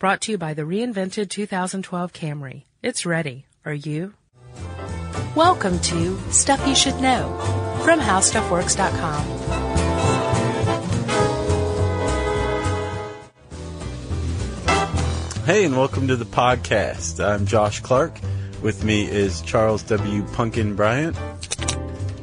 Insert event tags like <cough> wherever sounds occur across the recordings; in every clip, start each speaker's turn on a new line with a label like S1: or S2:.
S1: Brought to you by the reinvented 2012 Camry. It's ready. Are you? Welcome to Stuff You Should Know from HowStuffWorks.com.
S2: Hey, and welcome to the podcast. I'm Josh Clark. With me is Charles W. Punkin Bryant.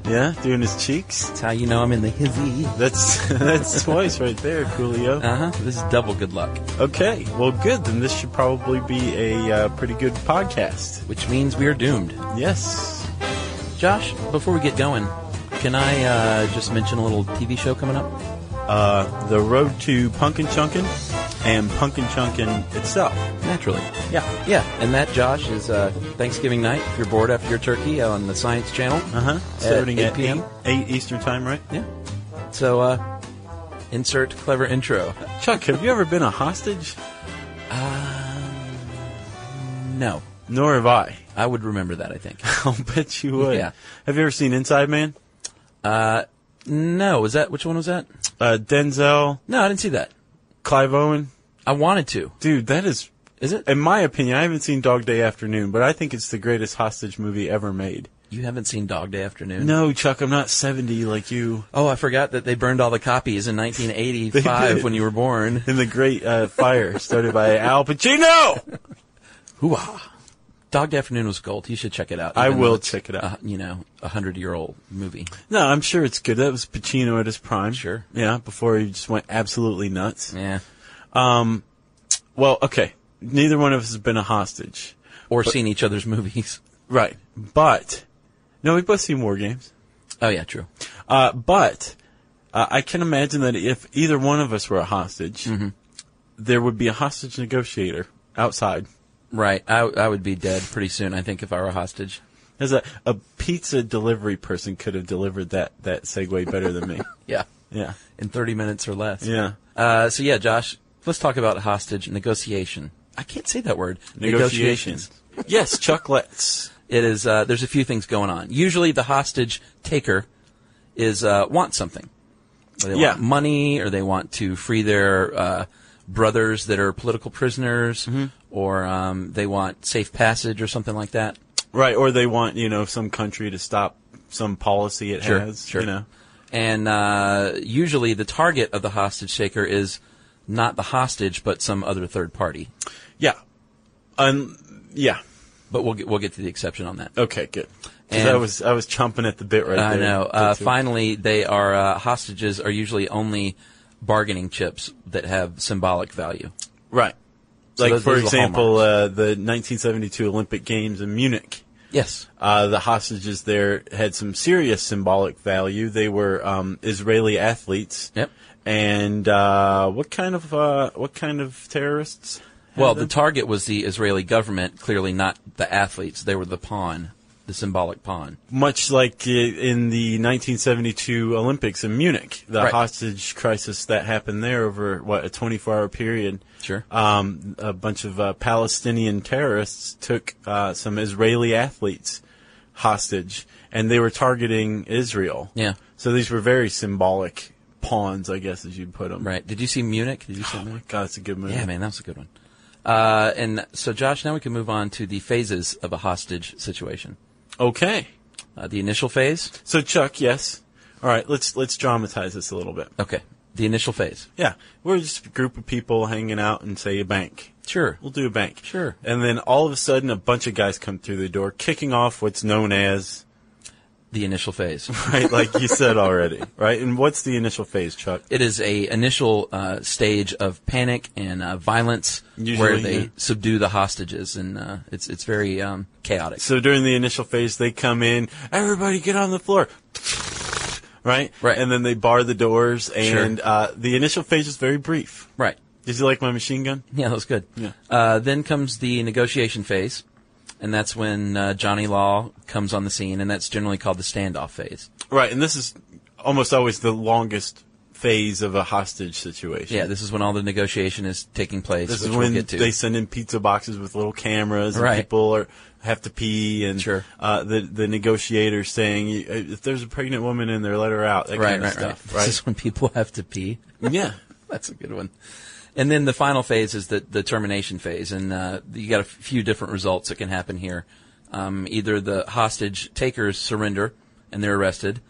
S2: Yeah, doing his cheeks.
S3: That's how you know I'm in the hizzy.
S2: That's <laughs> that's twice right there, Coolio.
S3: Uh huh. This is double good luck,
S2: Okay, well, good. Then this should probably be a uh, pretty good podcast.
S3: which means we are doomed.
S2: Yes.
S3: Josh, before we get going, can I uh, just mention a little TV show coming up?
S2: Uh, the road to Punkin Chunkin and Punkin Chunkin itself.
S3: Naturally.
S2: Yeah.
S3: Yeah, and that, Josh, is uh, Thanksgiving night. If you're bored after your turkey on the Science Channel.
S2: Uh huh. Starting
S3: 8
S2: at
S3: p.m.
S2: 8, 8 Eastern Time, right?
S3: Yeah. So, uh, insert clever intro.
S2: Chuck, have you ever been a hostage?
S3: No.
S2: Nor have I.
S3: I would remember that, I think. <laughs>
S2: I'll bet you would.
S3: Yeah.
S2: Have you ever seen Inside Man?
S3: no, was that, which one was that?
S2: Uh, Denzel,
S3: No, I didn't see that.
S2: Clive Owen.
S3: I wanted to.
S2: Dude, that is,
S3: Is it?
S2: in my opinion, I haven't seen Dog Day Afternoon, but I think it's the greatest hostage movie ever made.
S3: You haven't seen Dog Day Afternoon?
S2: No, Chuck, I'm not 70 like you.
S3: Oh, I forgot that they burned all the copies in <laughs> 1985 when you were born.
S2: In the Great uh, Fire, started by <laughs> Al Pacino. <laughs>
S3: Hoo-ah. Dog Day Afternoon was gold. You should check it out.
S2: I will check it out.
S3: Uh, you know, a hundred-year-old movie.
S2: No, I'm sure it's good. That was Pacino at his prime.
S3: Sure.
S2: Yeah, before he just went absolutely nuts.
S3: Yeah.
S2: Well, okay. Neither one of us has been a hostage.
S3: Or seen each other's movies. <laughs>
S2: Right. But, no, we've both seen War Games.
S3: Oh yeah, true.
S2: Uh, but uh, I can imagine that if either one of us were a hostage,
S3: Mm-hmm.
S2: there would be a hostage negotiator outside.
S3: Right. I, I would be dead pretty soon. I think if I were a hostage.
S2: As a, a pizza delivery person could have delivered that, that segue better than me. <laughs>
S3: Yeah.
S2: Yeah.
S3: In 30 minutes or less.
S2: Yeah.
S3: Uh, so yeah, Josh, let's talk about hostage negotiation. I can't say that word.
S2: Negotiations. yes, Chuck, let's.
S3: It is. Uh, there's a few things going on. Usually, the hostage taker is uh, wants something. Or they
S2: Yeah.
S3: want money, or they want to free their uh, brothers that are political prisoners,
S2: Mm-hmm.
S3: or um, they want safe passage or something like that.
S2: Right, or they want, you know, some country to stop some policy it
S3: Sure,
S2: has.
S3: sure.
S2: You know.
S3: And uh, usually, the target of the hostage taker is not the hostage, but some other third party.
S2: Yeah. Um, yeah.
S3: But we'll get, we'll get to the exception on that.
S2: Okay, good.
S3: And-
S2: I was I was chomping at the bit right
S3: I
S2: there.
S3: know. Uh,
S2: Get to it.
S3: finally, they are uh, hostages are usually only bargaining chips that have symbolic value.
S2: Right.
S3: So
S2: like
S3: those-
S2: for
S3: those
S2: example, uh, the 1972 Olympic Games in Munich.
S3: Yes.
S2: Uh, the hostages there had some serious symbolic value. They were um, Israeli athletes.
S3: Yep.
S2: And uh, what kind of uh, what kind of terrorists?
S3: Well, the target was the Israeli government, clearly not the athletes. They were the pawn, the symbolic pawn.
S2: much like in the 1972 Olympics in Munich, the
S3: Right.
S2: hostage crisis that happened there over what a 24-hour period.
S3: Sure.
S2: Um, a bunch of uh, Palestinian terrorists took uh, some Israeli athletes hostage, and they were targeting Israel.
S3: Yeah.
S2: So these were very symbolic pawns, I guess, as you'd put them.
S3: Right. Did you see Munich? Did you see Munich?
S2: God, it's a good movie.
S3: Yeah, man, that was a good one. Uh, and so, Josh, now we can move on to the phases of a hostage situation.
S2: Okay.
S3: Uh, the initial phase.
S2: So Chuck, yes. All right, let's let's dramatize this a little bit.
S3: Okay. The initial phase.
S2: Yeah, we're just a group of people hanging out in, say, a bank.
S3: Sure.
S2: We'll do a bank.
S3: Sure.
S2: And then all of a sudden, a bunch of guys come through the door, kicking off what's known as,
S3: The initial phase. <laughs>
S2: right, like you said already, right? And what's the initial phase, Chuck?
S3: It is a initial uh, stage of panic and uh, violence
S2: Usually,
S3: where they
S2: yeah.
S3: subdue the hostages, and uh, it's it's very um, chaotic.
S2: So during the initial phase, they come in, everybody get on the floor. Right?
S3: Right.
S2: And then they bar the doors, and
S3: Sure.
S2: uh, the initial phase is very brief.
S3: right.
S2: Did you like my machine gun?
S3: Yeah, that was good.
S2: Yeah.
S3: Uh, then comes the negotiation phase, and that's when uh, Johnny Law comes on the scene, and that's generally called the standoff phase.
S2: Right, and this is almost always the longest phase of a hostage situation.
S3: Yeah, this is when all the negotiation is taking place,
S2: This is
S3: we'll
S2: when
S3: to.
S2: they send in pizza boxes with little cameras, and
S3: Right.
S2: people are have to pee, and
S3: Sure.
S2: uh, the the negotiator saying, if there's a pregnant woman in there, let her out. That
S3: right,
S2: kind
S3: right,
S2: of stuff.
S3: right. This is when people have to pee.
S2: yeah. <laughs>
S3: That's a good one. And then the final phase is the, the termination phase, and uh, you got a few different results that can happen here. Um, either the hostage takers surrender and they're arrested,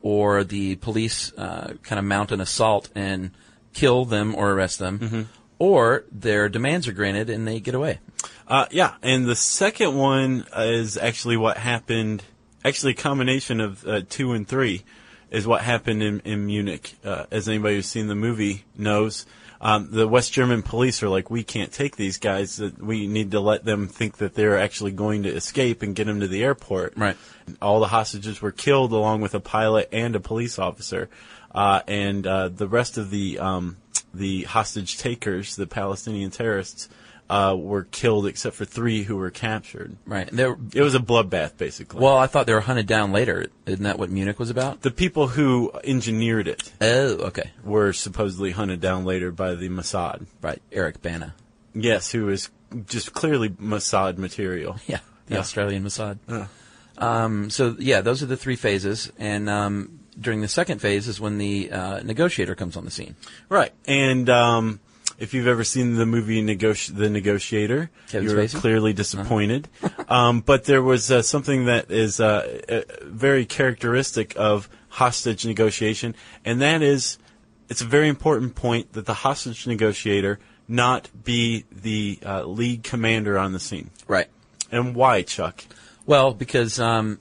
S3: or the police uh, kind of mount an assault and kill them or arrest them,
S2: Mm-hmm.
S3: or their demands are granted and they get away.
S2: Uh, yeah, and the second one is actually what happened. Actually, a combination of uh, two and three is what happened in, in Munich. Uh, as anybody who's seen the movie knows, um, the West German police are like, we can't take these guys. We need to let them think that they're actually going to escape and get them to the airport.
S3: Right.
S2: All the hostages were killed, along with a pilot and a police officer, uh, and uh, the rest of the um, the hostage takers, the Palestinian terrorists, uh, were killed except for three who were captured.
S3: Right. And they're,
S2: It was a bloodbath, basically.
S3: well, I thought they were hunted down later. Isn't that what Munich was about?
S2: the people who engineered it
S3: Oh, okay.
S2: were supposedly hunted down later by the Mossad.
S3: Right. Eric Bana.
S2: Yes, who is just clearly Mossad material.
S3: Yeah, the
S2: Yeah.
S3: Australian Mossad. Um, so yeah, those are the three phases, and um, during the second phase is when the uh, negotiator comes on the scene.
S2: Right. And um, if you've ever seen the movie Negoti- The Negotiator,
S3: Kevin
S2: you're
S3: Spacey? Uh-huh.
S2: clearly disappointed. um, but there was uh, something that is uh, uh, very characteristic of hostage negotiation, and that is it's a very important point that the hostage negotiator not be the uh, lead commander on the scene.
S3: Right.
S2: And why, Chuck?
S3: Well, because um,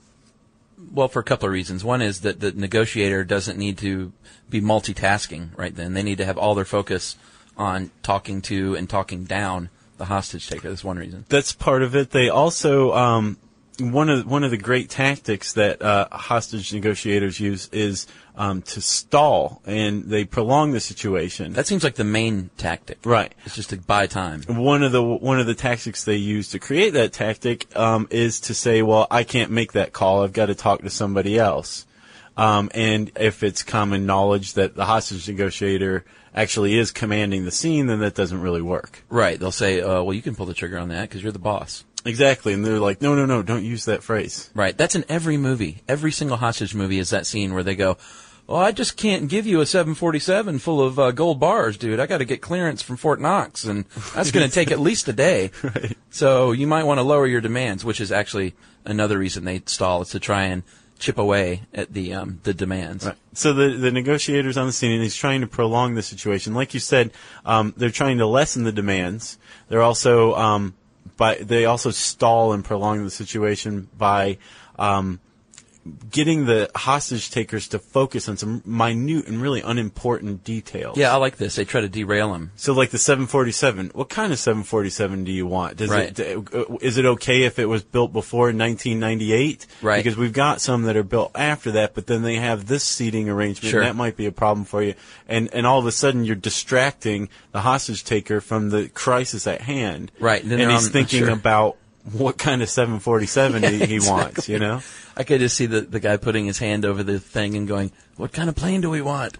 S3: well, for a couple of reasons. One is that the negotiator doesn't need to be multitasking. Right then, they need to have all their focus on talking to and talking down the hostage taker. That's one reason.
S2: That's part of it. They also um, one of one of the great tactics that uh, hostage negotiators use is um, to stall, and they prolong the situation.
S3: That seems like the main tactic.
S2: right.
S3: It's just to buy time.
S2: One of the one of the tactics they use to create that tactic um, is to say, "Well, I can't make that call. I've got to talk to somebody else." Um, and if it's common knowledge that the hostage negotiator actually is commanding the scene, then that doesn't really work.
S3: Right. They'll say, uh, "Well, you can pull the trigger on that because you're the boss."
S2: Exactly, and they're like, "No, no, no! Don't use that phrase."
S3: Right. That's in every movie. Every single hostage movie is that scene where they go, "Well, I just can't give you a 747 full of uh, gold bars, dude. I got to get clearance from Fort Knox, and that's going <laughs> to take at least a day. <laughs> So you might want to lower your demands, which is actually another reason they stall is to try and chip away at the um, the demands.
S2: Right. So the the negotiators on the scene, and he's trying to prolong the situation. Like you said, um, they're trying to lessen the demands. They're also um, by they also stall and prolong the situation by um, getting the hostage takers to focus on some minute and really unimportant details.
S3: Yeah, I like this. They try to derail him.
S2: So like the 747, what kind of 747 do you want? Does
S3: Right.
S2: it, uh, is it okay if it was built before 1998?
S3: Right.
S2: Because we've got some that are built after that, but then they have this seating arrangement.
S3: Sure.
S2: And that might be a problem for you. And and all of a sudden you're distracting the hostage taker from the crisis at hand.
S3: Right, then
S2: And he's thinking
S3: sure.
S2: about what kind of 747 he, he <laughs> wants, you know?
S3: I could just see the, the guy putting his hand over the thing and going, What kind of plane do we want?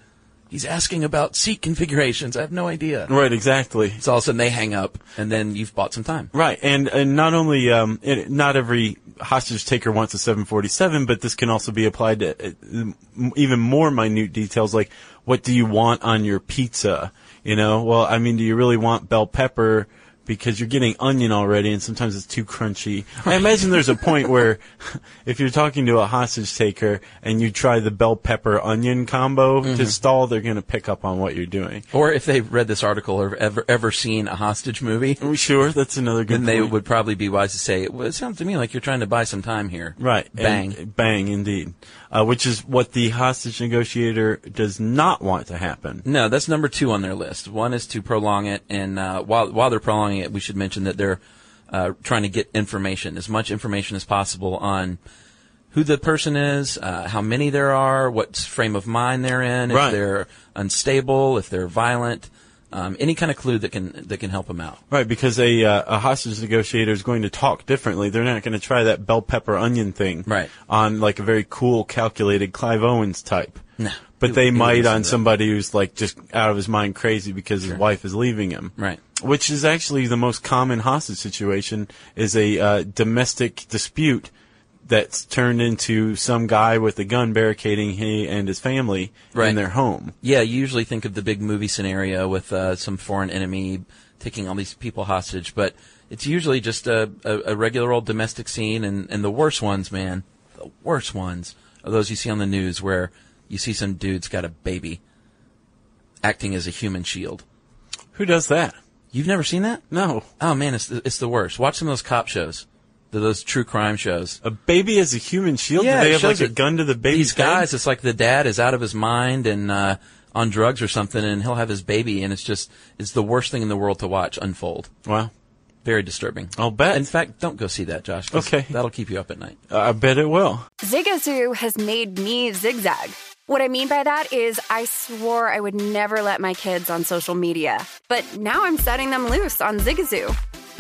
S3: He's asking about seat configurations. I have no idea.
S2: Right, exactly.
S3: So all of a sudden they hang up, and then you've bought some time.
S2: Right, and and not only um, it, not every hostage taker wants a 747, but this can also be applied to uh, even more minute details, like what do you want on your pizza? You know, well, I mean, do you really want bell pepper because you're getting onion already, and sometimes it's too crunchy. I imagine there's a point where, <laughs> if you're talking to a hostage taker and you try the bell pepper onion combo
S3: Mm-hmm.
S2: to stall, they're going to pick up on what you're doing.
S3: Or if they've read this article or ever ever seen a hostage movie,
S2: Are sure? That's another good.
S3: then they
S2: point.
S3: would probably be wise to say, "Well, it sounds to me like you're trying to buy some time here."
S2: Right.
S3: Bang.
S2: And- bang, indeed. Uh, which is what the hostage negotiator does not want to happen.
S3: No, that's number two on their list. One is to prolong it, and uh, while while they're prolonging it, we should mention that they're uh, trying to get information, as much information as possible on who the person is, uh, how many there are, what frame of mind they're in, if
S2: Right.
S3: they're unstable, if they're violent, um, any kind of clue that can that can help them out.
S2: Right, because a uh, a hostage negotiator is going to talk differently. They're not going to try that bell pepper onion thing
S3: Right.
S2: on like a very cool, calculated Clive Owens type.
S3: No.
S2: But
S3: Who-
S2: they
S3: would
S2: might on somebody who's like just out of his mind crazy because his wife is leaving him.
S3: Right.
S2: Which is actually the most common hostage situation is a uh, domestic dispute that's turned into some guy with a gun barricading he and his family
S3: Right.
S2: in their home.
S3: Yeah, you usually think of the big movie scenario with uh, some foreign enemy taking all these people hostage, but it's usually just a, a, a regular old domestic scene, and, and the worst ones, man, the worst ones are those you see on the news where you see some dude's got a baby acting as a human shield.
S2: Who does that?
S3: You've never seen that?
S2: No.
S3: Oh man, it's the, it's the worst. Watch some of those cop shows, those true crime shows.
S2: A baby as a human shield?
S3: Yeah,
S2: Do they have like a gun to the baby.
S3: These guys,
S2: head?
S3: it's like the dad is out of his mind and uh, on drugs or something, and he'll have his baby, and it's just it's the worst thing in the world to watch unfold.
S2: Wow.
S3: Very disturbing.
S2: I'll bet.
S3: In fact, don't go see that, Josh.
S2: Okay.
S3: that'll keep you up at night.
S2: I bet it will.
S4: Zigazoo has made me zigzag. What I mean by that is, I swore I would never let my kids on social media, but now I'm setting them loose on Zigazoo.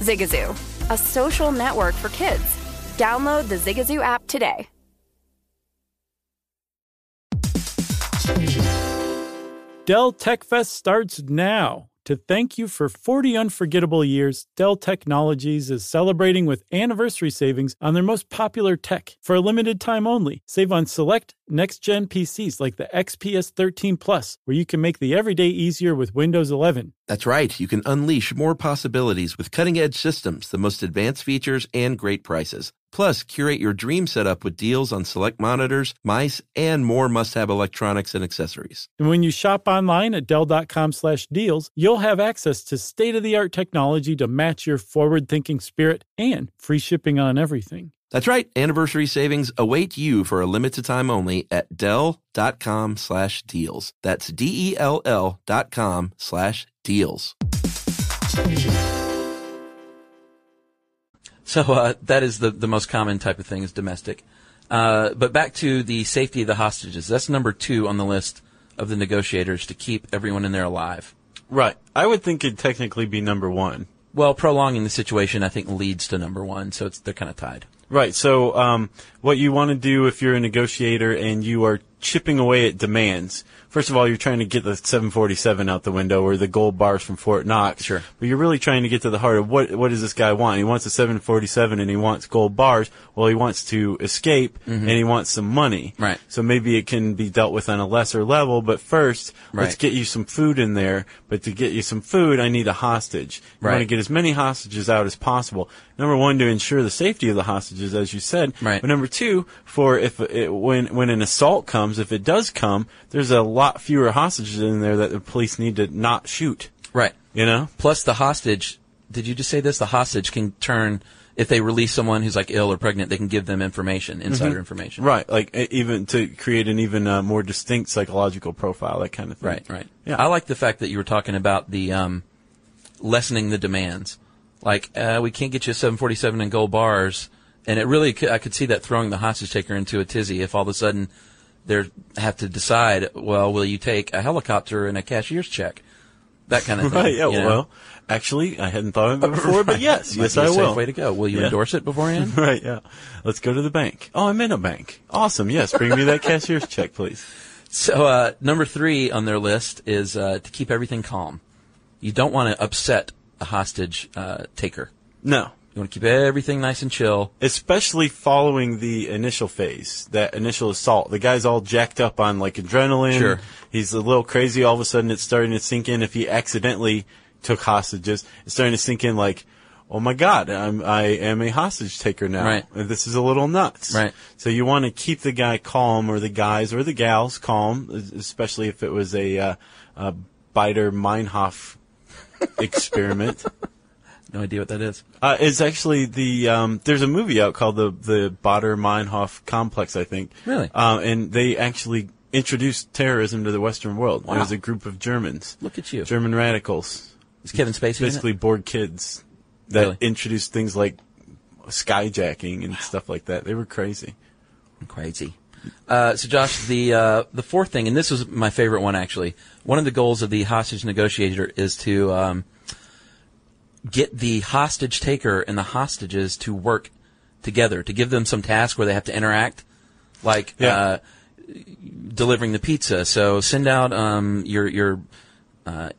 S4: Zigazoo, a social network for kids. Download the Zigazoo app today.
S5: Dell Tech Fest starts now. To thank you for 40 unforgettable years, Dell Technologies is celebrating with anniversary savings on their most popular tech for a limited time only. Save on select next gen PCs like the XPS 13 Plus, where you can make the everyday easier with Windows 11.
S6: That's right. You can unleash more possibilities with cutting edge systems, the most advanced features, and great prices. Plus, curate your dream setup with deals on select monitors, mice, and more must have electronics and accessories.
S5: And when you shop online at Dell.com slash deals, you'll have access to state of the art technology to match your forward thinking spirit and free shipping on everything.
S6: That's right. Anniversary savings await you for a limited time only at Dell.com slash deals. That's D E L L dot com slash deals.
S3: So uh, that is the, the most common type of thing is domestic. Uh, but back to the safety of the hostages. That's number two on the list of the negotiators to keep everyone in there alive.
S2: Right. I would think it'd technically be number one.
S3: Well, prolonging the situation, I think, leads to number one, so it's they're kind of tied.
S2: Right. So, um, what you want to do if you're a negotiator and you are chipping away at demands, first of all, you're trying to get the 747 out the window or the gold bars from Fort Knox.
S3: Sure.
S2: But you're really trying to get to the heart of what what does this guy want? He wants a 747 and he wants gold bars. Well, he wants to escape and he wants some money.
S3: Mm-hmm. Right.
S2: So maybe it can be dealt with on a lesser level. But first, let's get you some food in there. But to get you some food, I need a hostage. You want to get as many hostages out as possible. Number one, to ensure the safety of the hostages, as you said.
S3: Right.
S2: But number two, for if it, when when an assault comes, if it does come, there's a lot fewer hostages in there that the police need to not shoot.
S3: Right.
S2: You know.
S3: Plus, the hostage. Did you just say this? The hostage can turn if they release someone who's like ill or pregnant. They can give them information, insider information.
S2: Right. Like even to create an even uh, more distinct psychological profile, that kind of thing.
S3: Right. Right.
S2: Yeah.
S3: I like the fact that you were talking about the um, lessening the demands. like uh, we can't get you a 747 and gold bars, and it really I could see that throwing the hostage taker into a tizzy if all of a sudden they have to decide, well, will you take a helicopter and a cashier's check, that kind of thing.
S2: Right, yeah,
S3: you know?
S2: well, actually, I hadn't thought of it before, but yes, <laughs> yes, I
S3: safe
S2: will.
S3: way to go. Will you
S2: Yeah.
S3: endorse it beforehand? <laughs>
S2: Right, yeah. Let's go to the bank. Oh, I'm in a bank. Awesome, yes, bring me that cashier's <laughs> check, please.
S3: So uh, number three on their list is uh, to keep everything calm. You don't want to upset a hostage uh, taker.
S2: No.
S3: You want to keep everything nice and chill.
S2: Especially following the initial phase, that initial assault. The guy's all jacked up on like adrenaline.
S3: Sure.
S2: He's a little crazy. All of a sudden, it's starting to sink in. If he accidentally took hostages, it's starting to sink in like, oh my god, I'm, I am a hostage taker now.
S3: Right.
S2: This is a little nuts.
S3: Right.
S2: So you want to keep the guy calm, or the guys or the gals calm, especially if it was a, uh, a Baader Meinhof <laughs> experiment.
S3: No idea what that is.
S2: Uh, it's actually the um, there's a movie out called the the Baader Meinhof Complex, I think.
S3: Really?
S2: Uh, and they actually introduced terrorism to the Western world.
S3: Wow.
S2: It was a group of Germans,
S3: Look at you.
S2: German radicals,
S3: Is Kevin Spacey
S2: basically bored kids that
S3: Really?
S2: introduced things like skyjacking and stuff like that. They were crazy.
S3: Crazy. Uh, so, Josh, the uh, the fourth thing, and this was my favorite one actually. One of the goals of the hostage negotiator is to um, get the hostage taker and the hostages to work together, to give them some task where they have to interact, like
S2: Yeah.
S3: uh, delivering the pizza. So, send out um, your your uh,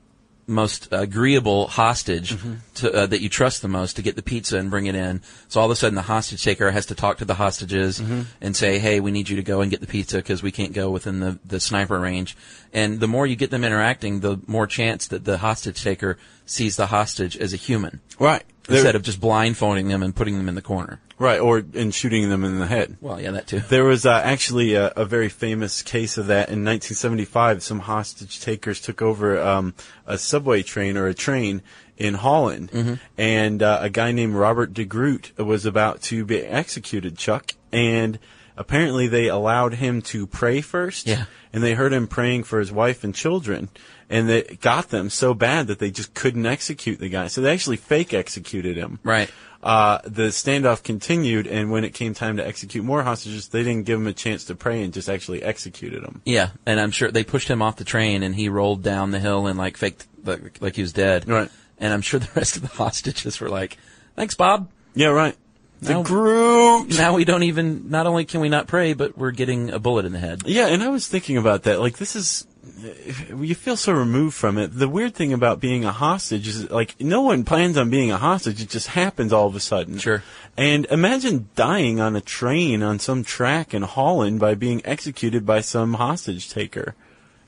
S3: most agreeable hostage to, uh, that you trust the most to get the pizza and bring it in. So all of a sudden, the hostage taker has to talk to the hostages and say, "Hey, we need you to go and get the pizza because we can't go within the the sniper range." And the more you get them interacting, the more chance that the hostage taker sees the hostage as a human
S2: Right.
S3: instead of just blindfolding them and putting them in the corner.
S2: right, or and shooting them in the head.
S3: Well, yeah, that too.
S2: There was uh, actually a, a very famous case of that in 1975. Some hostage takers took over um, a subway train or a train in Holland,
S3: Mm-hmm.
S2: and uh, a guy named Robert de Groot was about to be executed. Chuck, and apparently they allowed him to pray first.
S3: Yeah.
S2: And they heard him praying for his wife and children, and it got them so bad that they just couldn't execute the guy. So they actually fake executed him
S3: Right.
S2: uh, the standoff continued, and when it came time to execute more hostages, they didn't give him a chance to pray and just actually executed him.
S3: Yeah, and I'm sure they pushed him off the train, and he rolled down the hill and like faked like, like he was dead.
S2: Right.
S3: And I'm sure the rest of the <laughs> hostages were like, "Thanks, Bob."
S2: Yeah, right. The
S3: Now-
S2: Groot.
S3: Now we don't even. Not only can we not pray, but we're getting a bullet in the head.
S2: Yeah, and I was thinking about that. Like, this is. Uh, you feel so removed from it. The weird thing about being a hostage is, like, no one plans on being a hostage. It just happens all of a sudden.
S3: Sure.
S2: And imagine dying on a train on some track in Holland by being executed by some hostage taker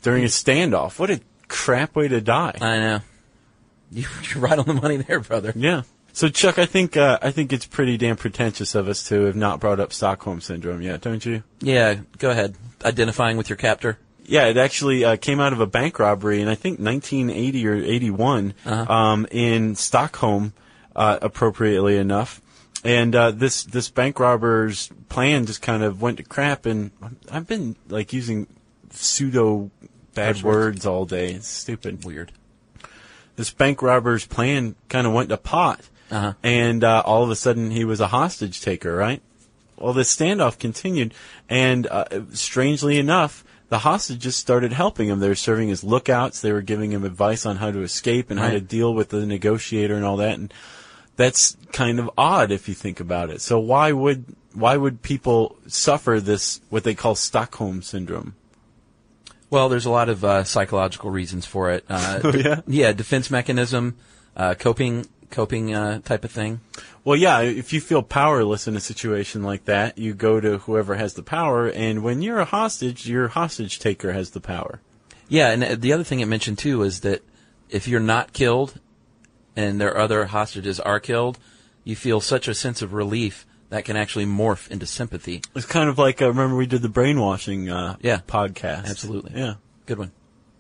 S2: during a standoff. What a crap way to die.
S3: I know. <laughs> You- You're right on the money there, brother.
S2: Yeah. So Chuck, I think uh, I think it's pretty damn pretentious of us to have not brought up Stockholm syndrome yet, don't you?
S3: Yeah, go ahead. Identifying with your captor.
S2: Yeah, it actually uh, came out of a bank robbery in I think 1980 or 81 um, in Stockholm, uh, appropriately enough. And uh, this this bank robber's plan just kind of went to crap. And I've been like using pseudo bad words all day. It's stupid.
S3: Weird.
S2: this bank robber's plan kind of went to pot.
S3: Uh-huh.
S2: And uh, all of a sudden, he was a hostage taker, right? Well, the standoff continued, and uh, strangely enough, the hostages started helping him. They were serving as lookouts. They were giving him advice on how to escape and how to deal with the negotiator and all that. And that's kind of odd if you think about it. So why would why would people suffer this what they call Stockholm syndrome?
S3: Well, there's a lot of uh, psychological reasons for it. Uh, <laughs>
S2: Oh, yeah?
S3: yeah, defense mechanism, uh, coping, coping uh, type of thing.
S2: Well, yeah, if you feel powerless in a situation like that, you go to whoever has the power, and when you're a hostage, your hostage taker has the power.
S3: Yeah, and uh, the other thing it mentioned too is that if you're not killed, and their other hostages are killed, you feel such a sense of relief that can actually morph into sympathy.
S2: It's kind of like, uh, remember we did the brainwashing uh,
S3: Yeah.
S2: podcast.
S3: Absolutely.
S2: Yeah.
S3: Good one.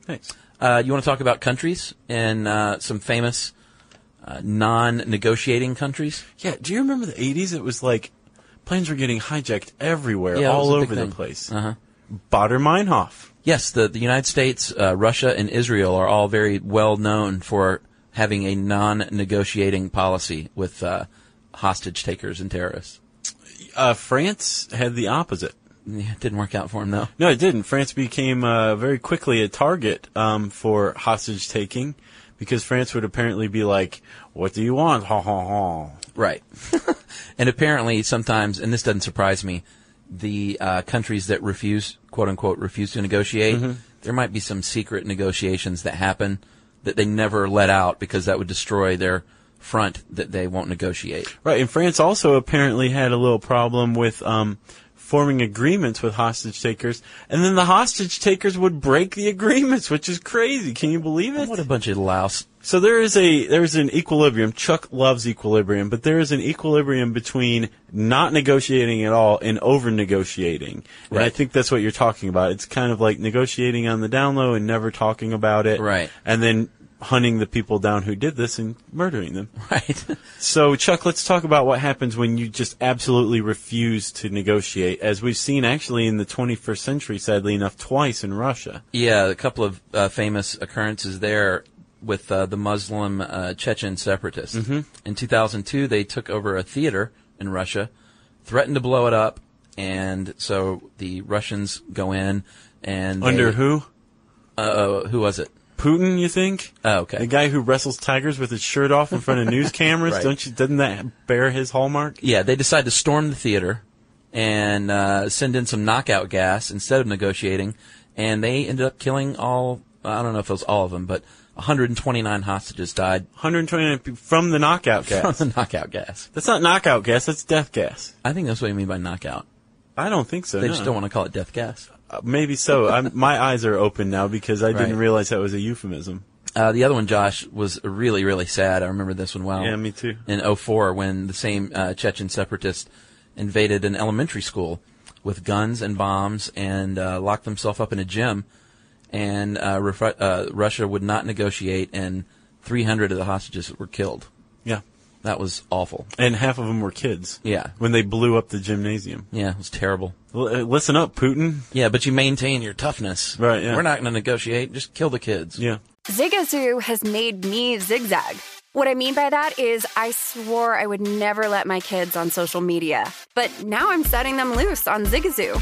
S2: Thanks.
S3: Uh, you want to talk about countries and uh, some famous uh, non-negotiating countries?
S2: Yeah, do you remember the 80s? It was like planes were getting hijacked everywhere,
S3: Yeah, it
S2: all
S3: a big
S2: over the place.
S3: Uh-huh.
S2: Baader Meinhof.
S3: Yes, the, the United States, uh, Russia, and Israel are all very well known for having a non-negotiating policy with uh, hostage takers and terrorists.
S2: Uh, France had the opposite.
S3: Yeah, it didn't work out for him though.
S2: No, it didn't. France became uh, very quickly a target um, for hostage taking because France would apparently be like, "What do you want?" Ha ha ha.
S3: Right. <laughs> and apparently, sometimes, and this doesn't surprise me, the uh, countries that refuse, quote unquote, refuse to negotiate,
S2: Mm-hmm.
S3: there might be some secret negotiations that happen that they never let out because that would destroy their front that they won't negotiate.
S2: Right, and France also apparently had a little problem with um, forming agreements with hostage takers, and then the hostage takers would break the agreements, which is crazy. Can you believe it?
S3: What a bunch of louse.
S2: So there is a there is an equilibrium. Chuck loves equilibrium, but there is an equilibrium between not negotiating at all and over negotiating. And I think that's what you're talking about. It's kind of like negotiating on the down low and never talking about it.
S3: Right.
S2: And then hunting the people down who did this and murdering them. <laughs>
S3: Right.
S2: So, Chuck, let's talk about what happens when you just absolutely refuse to negotiate, as we've seen actually in the 21st century, sadly enough, twice in Russia.
S3: Yeah, a couple of uh, famous occurrences there with uh, the Muslim uh, Chechen separatists. Mm-hmm. In 2002, they took over a theater in Russia, threatened to blow it up, and so the Russians go in and
S2: Under
S3: they-
S2: who?
S3: Uh, who was it?
S2: Putin, you think?
S3: Oh, okay.
S2: The guy who wrestles tigers with his shirt off in front of news <laughs> cameras?
S3: Right.
S2: Don't you? Doesn't that bear his hallmark?
S3: Yeah, they decide to storm the theater and uh, send in some knockout gas instead of negotiating, and they ended up killing all. I don't know if it was all of them, but 129 hostages died
S2: 129 people from the knockout gas.
S3: from the knockout gas.
S2: that's not knockout gas. That's death gas.
S3: I think that's what you mean by knockout.
S2: I don't think so.
S3: They
S2: no.
S3: just don't want to call it death gas.
S2: Maybe so. I'm, <laughs> my eyes are open now because I didn't realize that was a euphemism.
S3: Uh, the other one, Josh, was really, really sad. I remember this one well.
S2: Yeah, me too.
S3: In 04, when the same uh, Chechen separatist invaded an elementary school with guns and bombs and uh, locked themselves up in a gym, and uh, uh, Russia would not negotiate, and 300 of the hostages were killed.
S2: Yeah.
S3: That was awful.
S2: And half of them were kids.
S3: Yeah.
S2: When they blew up the gymnasium.
S3: Yeah, it was terrible.
S2: L- uh, listen up, Putin.
S3: Yeah, but you maintain your toughness.
S2: Right, yeah.
S3: We're not going to negotiate. Just kill the kids.
S2: Yeah.
S4: Zigazoo has made me zigzag. What I mean by that is, I swore I would never let my kids on social media, but now I'm setting them loose on Zigazoo.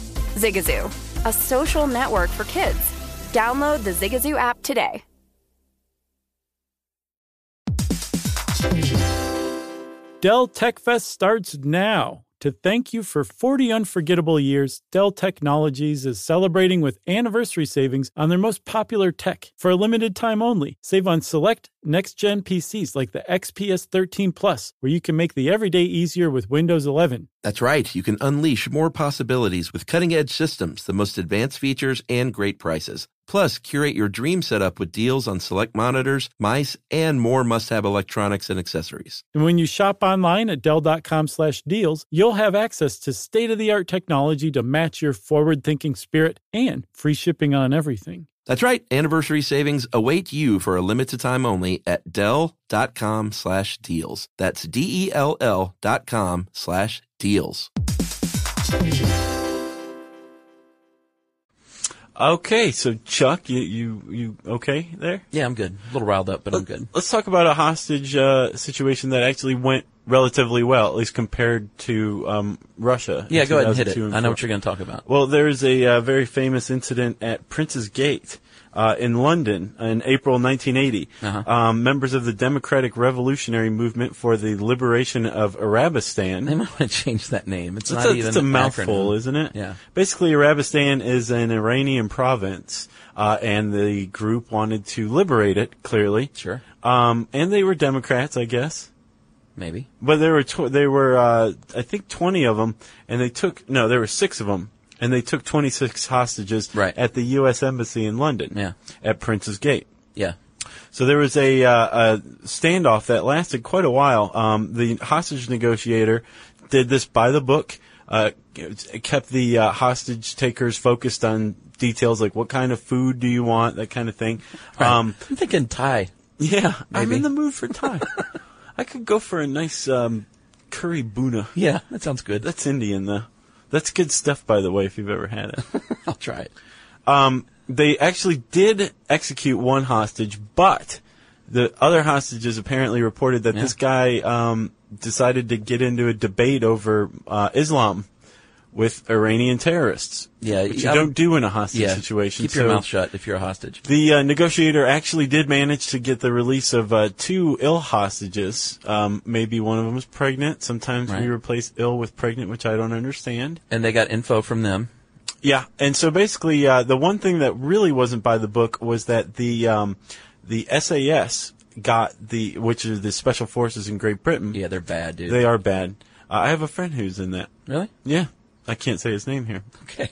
S4: Zigazoo, a social network for kids. Download the Zigazoo app today.
S5: Dell Tech Fest starts now. To thank you for 40 unforgettable years, Dell Technologies is celebrating with anniversary savings on their most popular tech for a limited time only. Save on select next gen PCs like the XPS 13 Plus, where you can make the everyday easier with Windows 11.
S6: That's right. You can unleash more possibilities with cutting edge systems, the most advanced features, and great prices. Plus, curate your dream setup with deals on select monitors, mice, and more must have electronics and accessories.
S5: And when you shop online at Dell.com slash deals, you'll have access to state of the art technology to match your forward thinking spirit and free shipping on everything.
S6: That's right. Anniversary savings await you for a limited time only at Dell.com slash deals. That's D E L L dot com slash deals.
S2: Okay, so Chuck, you you you okay there?
S3: Yeah, I'm good. A little riled up, but I'm good.
S2: Let's talk about a hostage uh, situation that actually went relatively well, at least compared to um, Russia.
S3: Yeah, go ahead and hit it. I know what you're going to talk about.
S2: Well, there's a uh, very famous incident at Prince's Gate uh, in London in April 1980.
S3: Uh-huh.
S2: Um, members of the Democratic Revolutionary Movement for the Liberation of Arabistan.
S3: They might want to change that name. It's,
S2: It's
S3: not
S2: a,
S3: even
S2: it's a mouthful,
S3: acronym.
S2: isn't it?
S3: Yeah.
S2: Basically, Arabistan is an Iranian province, uh, and the group wanted to liberate it. Clearly,
S3: Sure.
S2: Um, and they were Democrats, I guess.
S3: Maybe.
S2: But there were tw- there were uh, I think twenty of them, and they took no, there were six of them, and they took twenty six hostages
S3: Right.
S2: at the U.S. embassy in London.
S3: Yeah.
S2: at Prince's Gate.
S3: Yeah.
S2: So there was a, uh, a standoff that lasted quite a while. Um, the hostage negotiator did this by the book. Uh, kept the uh, hostage takers focused on details like what kind of food do you want, that kind of thing. Um,
S3: I'm thinking Thai.
S2: yeah, I'm in the mood for Thai. <laughs> I could go for a nice um, curry bhuna.
S3: Yeah, that sounds good.
S2: That's Indian though. That's good stuff, by the way, if you've ever had it. <laughs>
S3: I'll try it.
S2: Um, they actually did execute one hostage, but the other hostages apparently reported that
S3: Yeah.
S2: this guy um, decided to get into a debate over uh, Islam with Iranian terrorists.
S3: Yeah,
S2: which you
S3: um,
S2: don't do in a hostage
S3: Yeah.
S2: situation.
S3: Keep your
S2: So
S3: mouth shut if you're a hostage.
S2: The uh, negotiator actually did manage to get the release of uh, two ill hostages. Um, maybe one of them was pregnant. Sometimes
S3: Right.
S2: we replace ill with pregnant, which I don't understand.
S3: And they got info from them.
S2: Yeah, and so basically, uh, the one thing that really wasn't by the book was that the um, the SAS got the which is the special forces in Great Britain.
S3: Yeah, they're bad, dude.
S2: They are bad. Uh, I have a friend who's in that.
S3: Really?
S2: Yeah, I can't say his name here.
S3: Okay.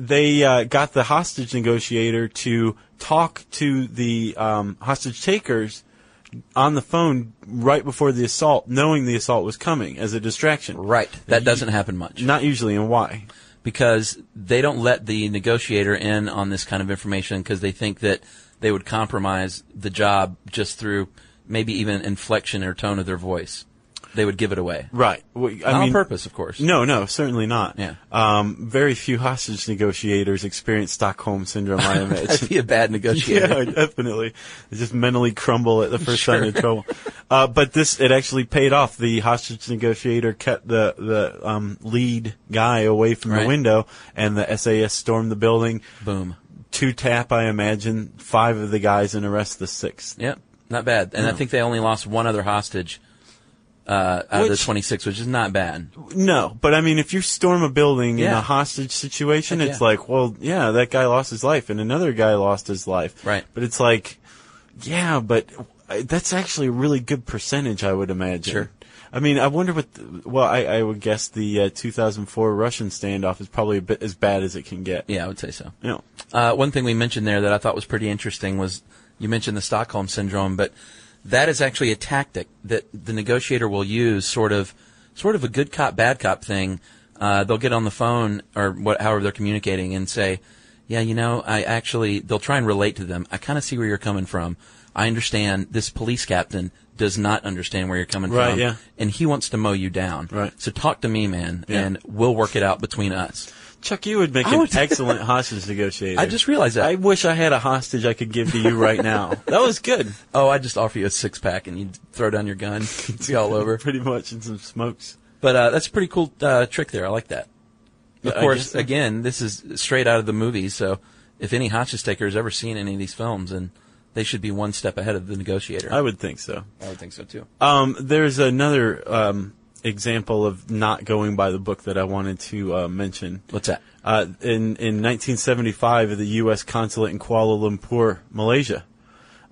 S2: They uh, got the hostage negotiator to talk to the um, hostage takers on the phone right before the assault, knowing the assault was coming as a distraction.
S3: Right. That doesn't happen much.
S2: Not usually, and why?
S3: because they don't let the negotiator in on this kind of information because they think that they would compromise the job just through maybe even inflection or tone of their voice. They would give it away.
S2: Right. Well, I
S3: Not on purpose, of course.
S2: No, no, certainly not.
S3: Yeah.
S2: Um, very few hostage negotiators experience Stockholm syndrome, I <laughs> imagine.
S3: That'd be a bad negotiator. <laughs>
S2: yeah, definitely. They just mentally crumble at the first sign of trouble. <laughs> Uh, but this, it actually paid off. The hostage negotiator kept the, the, um, lead guy away from the window and the SAS stormed the building.
S3: Boom.
S2: Two tap, I imagine, five of the guys and arrest the sixth.
S3: Yep. Not bad. And I think they only lost one other hostage uh, out of the 26, which is not bad.
S2: No, but I mean, if you storm a building in a hostage situation,
S3: Heck
S2: it's
S3: yeah.
S2: like, well, yeah, that guy lost his life, and another guy lost his life.
S3: Right.
S2: But it's like, yeah, but uh, that's actually a really good percentage, I would imagine.
S3: Sure.
S2: I mean, I wonder what. The, well, I, I would guess the uh, 2004 Russian standoff is probably a bit as bad as it can get.
S3: Yeah, I would say so.
S2: Know,
S3: Uh, one thing we mentioned there that I thought was pretty interesting was you mentioned the Stockholm syndrome, but that is actually a tactic that the negotiator will use, sort of, sort of a good cop, bad cop thing. Uh, they'll get on the phone or what, however they're communicating and say, "Yeah, you know, I actually." They'll try and relate to them. I kind of see where you're coming from. I understand this police captain does not understand where you're coming
S2: Right,
S3: from,
S2: yeah.
S3: and he wants to mow you down.
S2: Right.
S3: So talk to me, man,
S2: Yeah.
S3: and we'll work it out between us.
S2: Chuck, you would make
S3: I
S2: an
S3: would-
S2: excellent hostage negotiator. <laughs>
S3: I just realized that.
S2: I wish I had a hostage I could give to you right now. that was good.
S3: Oh, I just offer you a six pack and you throw down your gun. <laughs> It's all over.
S2: Pretty much, and some smokes.
S3: But uh, that's a pretty cool uh, trick there. I like that. Of
S2: I
S3: course,
S2: so.
S3: again, this is straight out of the movies. So if any hostage taker has ever seen any of these films, then they should be one step ahead of the negotiator.
S2: I would think so.
S3: I would think so too.
S2: Um, there's another um, example of not going by the book that I wanted to uh, mention.
S3: What's that?
S2: Uh, in in 1975, at the U.S. consulate in Kuala Lumpur, Malaysia,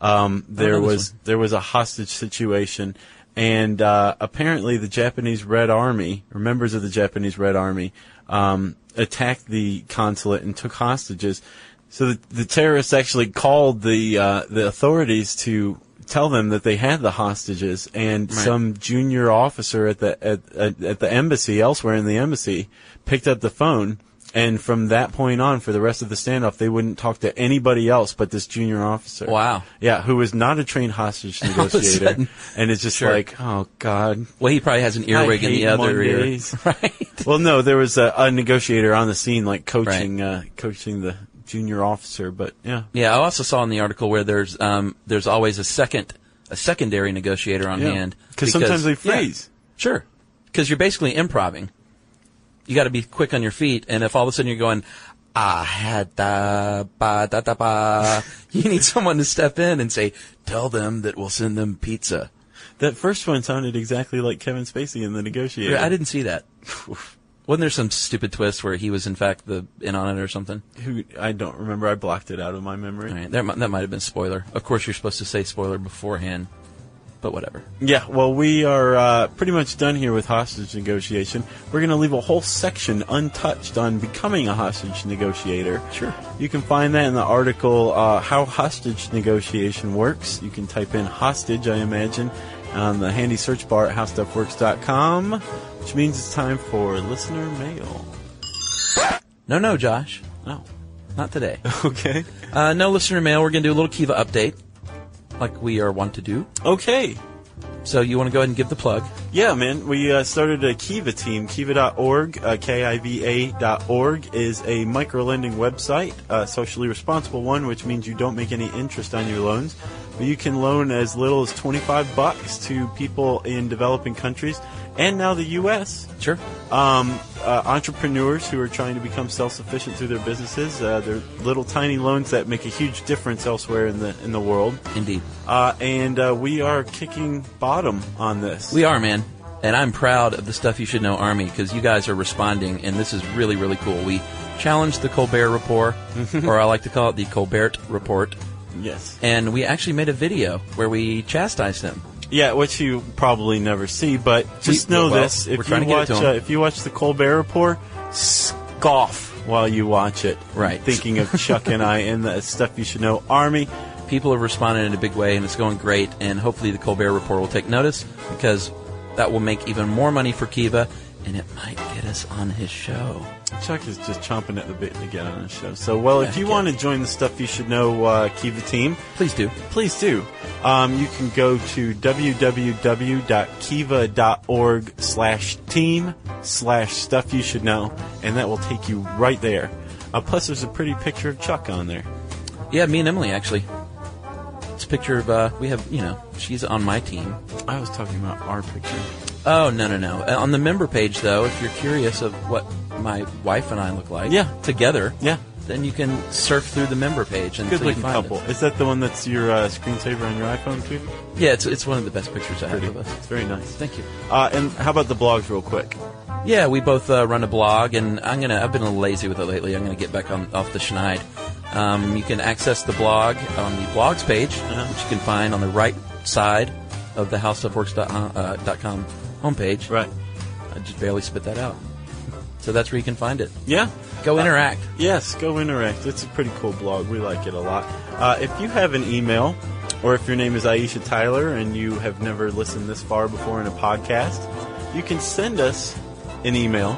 S2: um, there was there was a hostage situation, and uh, apparently the Japanese Red Army, or members of the Japanese Red Army, um, attacked the consulate and took hostages. So the, the terrorists actually called the uh, the authorities to tell them that they had the hostages, and
S3: Right.
S2: some junior officer at the at, at, at the embassy elsewhere in the embassy picked up the phone. And from that point on, for the rest of the standoff, they wouldn't talk to anybody else but this junior officer.
S3: Wow.
S2: Yeah, who was not a trained hostage <laughs> negotiator. and it's just
S3: Sure.
S2: like, oh God.
S3: Well, he probably has an earwig in the other
S2: Mondays.
S3: ear. <laughs> Right.
S2: Well, no, there was a, a negotiator on the scene, like coaching, uh, coaching the junior officer. But yeah,
S3: Yeah, I also saw in the article where there's um, there's always a second a secondary negotiator on
S2: Yeah.
S3: hand
S2: 'Cause sometimes they
S3: yeah,
S2: freeze.
S3: sure, because you're basically improving. You got to be quick on your feet, and if all of a sudden you're going ah had da ba da da ba, <laughs> you need someone to step in and say, "Tell them that we'll send them pizza."
S2: that first one sounded exactly like Kevin Spacey in the negotiator.
S3: I didn't see that. <laughs> Wasn't there some stupid twist where he was in fact the in on it or something?
S2: Who I don't remember. I blocked it out of my memory.
S3: All right, there, that might have been spoiler. Of course, you're supposed to say spoiler beforehand, but whatever.
S2: Yeah, well, we are uh, pretty much done here with hostage negotiation. We're going to leave a whole section untouched on becoming a hostage negotiator.
S3: Sure.
S2: You can find that in the article, uh, How Hostage Negotiation Works. You can type in hostage, I imagine, on the handy search bar at howstuffworks.com, which means it's time for listener mail.
S3: No, no, Josh.
S2: No.
S3: Not today. <laughs>
S2: okay.
S3: Uh, no listener mail. We're going to do a little Kiva update, like we are wont to do.
S2: Okay.
S3: So you want to go ahead and give the plug?
S2: Yeah, man. We uh, started a Kiva team. Kiva.org, uh, K-I-V-A.org, is a microlending website, a socially responsible one, which means you don't make any interest on your loans. You can loan as little as 25 bucks to people in developing countries and now the U.S.
S3: Sure.
S2: Um, uh, entrepreneurs who are trying to become self-sufficient through their businesses. Uh, they're little tiny loans that make a huge difference elsewhere in the in the world.
S3: Indeed.
S2: Uh, and uh, we are kicking bottom on this.
S3: We are, man. And I'm proud of the Stuff You Should Know Army because you guys are responding, and this is really, really cool. We challenged the Colbert Report, <laughs> or I like to call it the Colbert Report,
S2: yes.
S3: and we actually made a video where we chastised him.
S2: Yeah, which you probably never see, but just know
S3: well,
S2: this: if you watch,
S3: it to 'em.
S2: uh, if you watch the Colbert Report, scoff while you watch it.
S3: Right.
S2: Thinking of Chuck and I and the stuff you should know army.
S3: People have responded in a big way, and it's going great. And hopefully, the Colbert Report will take notice because that will make even more money for Kiva, and it might get us on his show.
S2: Chuck is just chomping at the bit to get on the show. So, well, if you want to join the stuff you should know uh, Kiva team,
S3: Please do.
S2: please do. Um, you can go to www.kiva.org slash team slash stuff you should know, and that will take you right there. Uh, plus, there's a pretty picture of Chuck on there.
S3: Yeah, me and Emily actually. It's a picture of uh, we have you know she's on my team.
S2: I was talking about our picture.
S3: Oh no no no! Uh, On the member page though, if you're curious of what my wife and I look like,
S2: Yeah.
S3: together,
S2: Yeah.
S3: then you can surf through the member page and
S2: Good looking couple.
S3: It.
S2: Is that the one that's your uh, screensaver on your iPhone too?
S3: Yeah, it's it's one of the best pictures I have of us.
S2: It's very nice.
S3: Thank you.
S2: Uh, and how about the blogs, real quick?
S3: Yeah, we both uh, run a blog, and I'm gonna. I've been a little lazy with it lately. I'm gonna get back on off the schneid. Um, you can access the blog on the blogs page, which you can find on the right side of the howstuffworks.com uh, com homepage.
S2: Right.
S3: I just barely spit that out. So that's where you can find it.
S2: Yeah.
S3: Go interact.
S2: Yes, go interact. It's a pretty cool blog. We like it a lot. Uh, if you have an email, or if your name is Aisha Tyler and you have never listened this far before in a podcast, you can send us an email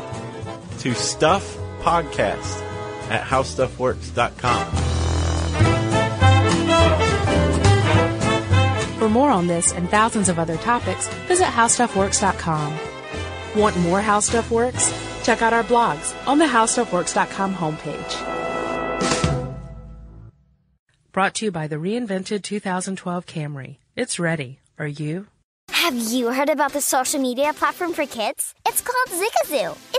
S2: to stuffpodcast at howstuffworks.com.
S1: For more on this and thousands of other topics, visit howstuffworks.com. Want more How Stuff Works? Check out our blogs on the howstuffworks.com homepage. Brought to you by the reinvented 2012 Camry. It's ready. Are you?
S7: Have you heard about the social media platform for kids? It's called Zigazoo.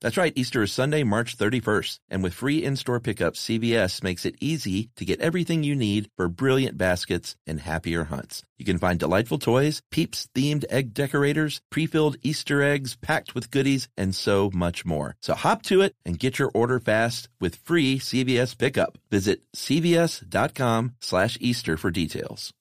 S6: That's right, Easter is Sunday, March 31st, and with free in-store pickup, CVS makes it easy to get everything you need for brilliant baskets and happier hunts. You can find delightful toys, Peeps themed egg decorators, pre-filled Easter eggs packed with goodies, and so much more. So hop to it and get your order fast with free CVS pickup. Visit cvs.com slash Easter for details.